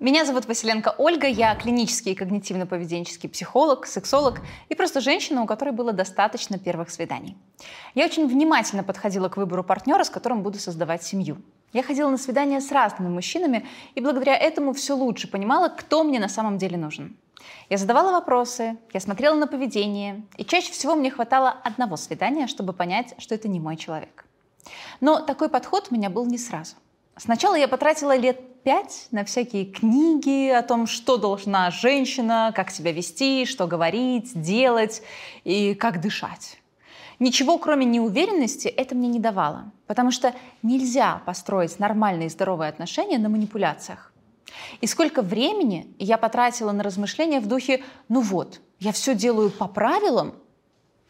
Меня зовут Василенко Ольга, я клинический и когнитивно-поведенческий психолог, сексолог и просто женщина, у которой было достаточно первых свиданий. Я очень внимательно подходила к выбору партнера, с которым буду создавать семью. Я ходила на свидания с разными мужчинами и благодаря этому все лучше понимала, кто мне на самом деле нужен. Я задавала вопросы, я смотрела на поведение, и чаще всего мне хватало одного свидания, чтобы понять, что это не мой человек. Но такой подход у меня был не сразу. Сначала я потратила лет пять на всякие книги о том, что должна женщина, как себя вести, что говорить, делать и как дышать. Ничего, кроме неуверенности, это мне не давало, потому что нельзя построить нормальные и здоровые отношения на манипуляциях. И сколько времени я потратила на размышления в духе «ну вот, я все делаю по правилам,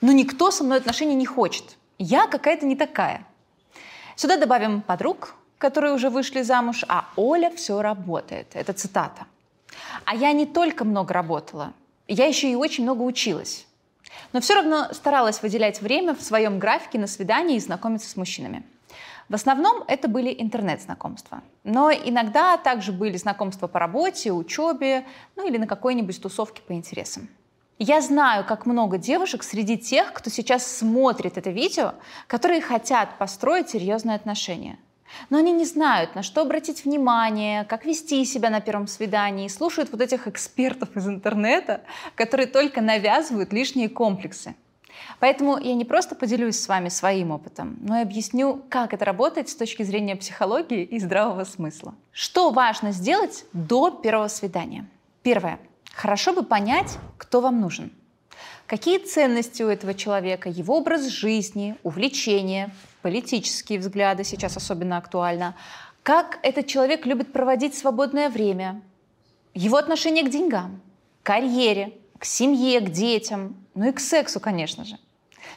но никто со мной отношений не хочет. Я какая-то не такая». Сюда добавим подруг, которые уже вышли замуж, а Оля все работает. Это цитата. А я не только много работала, я еще и очень много училась. Но все равно старалась выделять время в своем графике на свидание и знакомиться с мужчинами. В основном это были интернет-знакомства. Но иногда также были знакомства по работе, учебе, ну или на какой-нибудь тусовке по интересам. Я знаю, как много девушек среди тех, кто сейчас смотрит это видео, которые хотят построить серьезные отношения – но они не знают, на что обратить внимание, как вести себя на первом свидании, и слушают вот этих экспертов из интернета, которые только навязывают лишние комплексы. Поэтому я не просто поделюсь с вами своим опытом, но и объясню, как это работает с точки зрения психологии и здравого смысла. Что важно сделать до первого свидания? Первое. Хорошо бы понять, кто вам нужен. Какие ценности у этого человека, его образ жизни, увлечения, политические взгляды, сейчас особенно актуально. Как этот человек любит проводить свободное время, его отношение к деньгам, карьере, к семье, к детям, ну и к сексу, конечно же.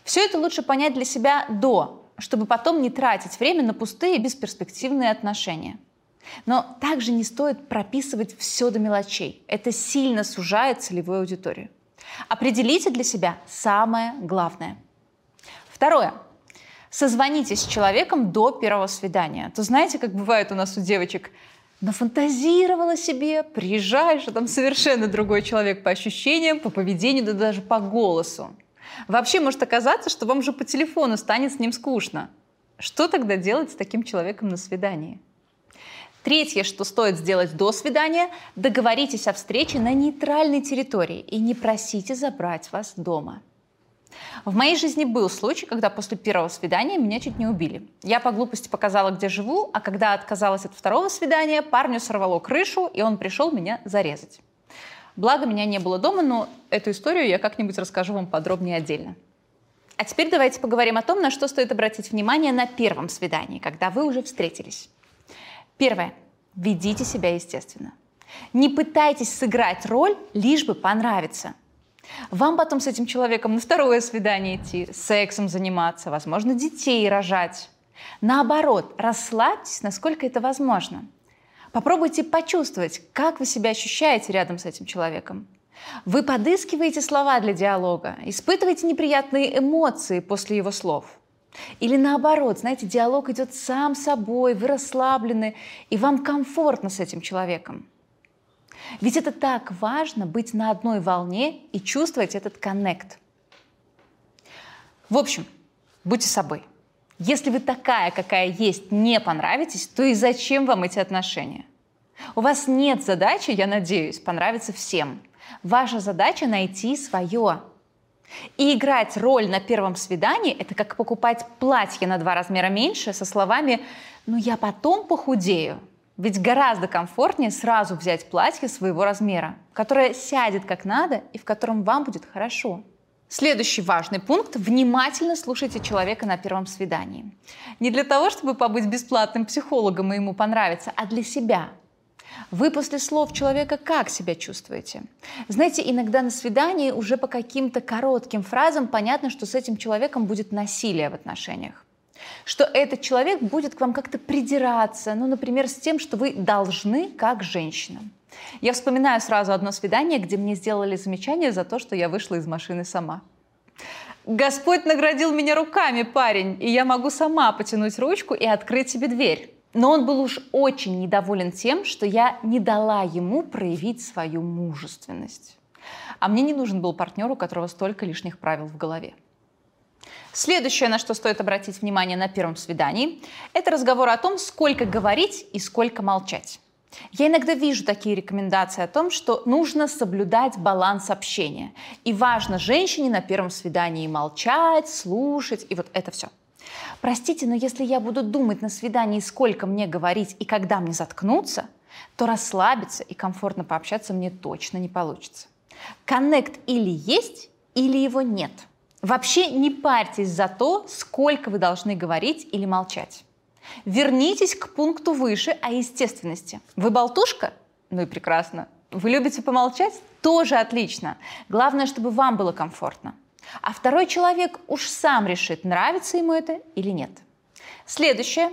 Все это лучше понять для себя до, чтобы потом не тратить время на пустые бесперспективные отношения. Но также не стоит прописывать все до мелочей. Это сильно сужает целевую аудиторию. Определите для себя самое главное. Второе. Созвонитесь с человеком до первого свидания. То знаете, как бывает у нас у девочек, нафантазировала себе, приезжаешь, а там совершенно другой человек по ощущениям, по поведению, да даже по голосу. Вообще может оказаться, что вам же по телефону станет с ним скучно. Что тогда делать с таким человеком на свидании? Третье, что стоит сделать до свидания, договоритесь о встрече на нейтральной территории и не просите забрать вас дома. В моей жизни был случай, когда после первого свидания меня чуть не убили. Я по глупости показала, где живу, а когда отказалась от второго свидания, парню сорвало крышу, и он пришел меня зарезать. Благо, меня не было дома, но эту историю я как-нибудь расскажу вам подробнее отдельно. А теперь давайте поговорим о том, на что стоит обратить внимание на первом свидании, когда вы уже встретились. Первое. Ведите себя естественно. Не пытайтесь сыграть роль, лишь бы понравиться. Вам потом с этим человеком на второе свидание идти, сексом заниматься, возможно, детей рожать. Наоборот, расслабьтесь, насколько это возможно. Попробуйте почувствовать, как вы себя ощущаете рядом с этим человеком. Вы подыскиваете слова для диалога, испытываете неприятные эмоции после его слов – или наоборот, знаете, диалог идет сам собой, вы расслаблены, и вам комфортно с этим человеком. Ведь это так важно быть на одной волне и чувствовать этот коннект. В общем, будьте собой. Если вы такая, какая есть, не понравитесь, то и зачем вам эти отношения? У вас нет задачи, я надеюсь, понравиться всем. Ваша задача найти свое. И играть роль на первом свидании – это как покупать платье на два размера меньше со словами «ну я потом похудею». Ведь гораздо комфортнее сразу взять платье своего размера, которое сядет как надо и в котором вам будет хорошо. Следующий важный пункт – внимательно слушайте человека на первом свидании. Не для того, чтобы побыть бесплатным психологом и ему понравиться, а для себя – вы после слов человека как себя чувствуете? Знаете, иногда на свидании уже по каким-то коротким фразам понятно, что с этим человеком будет насилие в отношениях. Что этот человек будет к вам как-то придираться, ну, например, с тем, что вы должны как женщина. Я вспоминаю сразу одно свидание, где мне сделали замечание за то, что я вышла из машины сама. Господь наградил меня руками, парень, и я могу сама потянуть ручку и открыть себе дверь. Но он был уж очень недоволен тем, что я не дала ему проявить свою мужественность. А мне не нужен был партнер, у которого столько лишних правил в голове. Следующее, на что стоит обратить внимание на первом свидании, это разговор о том, сколько говорить и сколько молчать. Я иногда вижу такие рекомендации о том, что нужно соблюдать баланс общения. И важно женщине на первом свидании молчать, слушать и вот это все. Простите, но если я буду думать на свидании, сколько мне говорить и когда мне заткнуться, то расслабиться и комфортно пообщаться мне точно не получится. Коннект или есть, или его нет. Вообще не парьтесь за то, сколько вы должны говорить или молчать. Вернитесь к пункту выше о естественности. Вы болтушка? Ну и прекрасно. Вы любите помолчать? Тоже отлично. Главное, чтобы вам было комфортно. А второй человек уж сам решит, нравится ему это или нет. Следующее.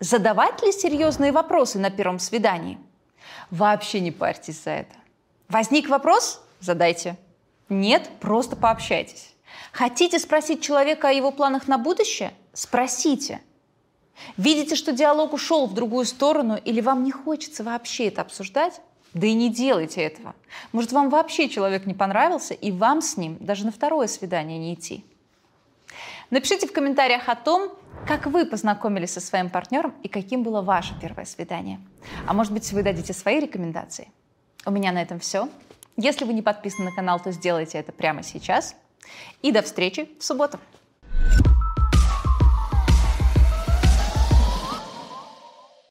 Задавать ли серьезные вопросы на первом свидании? Вообще не парьтесь за это. Возник вопрос? Задайте. Нет, просто пообщайтесь. Хотите спросить человека о его планах на будущее? Спросите. Видите, что диалог ушел в другую сторону или вам не хочется вообще это обсуждать? Да и не делайте этого. Может, вам вообще человек не понравился, и вам с ним даже на второе свидание не идти. Напишите в комментариях о том, как вы познакомились со своим партнером и каким было ваше первое свидание. А может быть, вы дадите свои рекомендации? У меня на этом все. Если вы не подписаны на канал, то сделайте это прямо сейчас. И до встречи в субботу.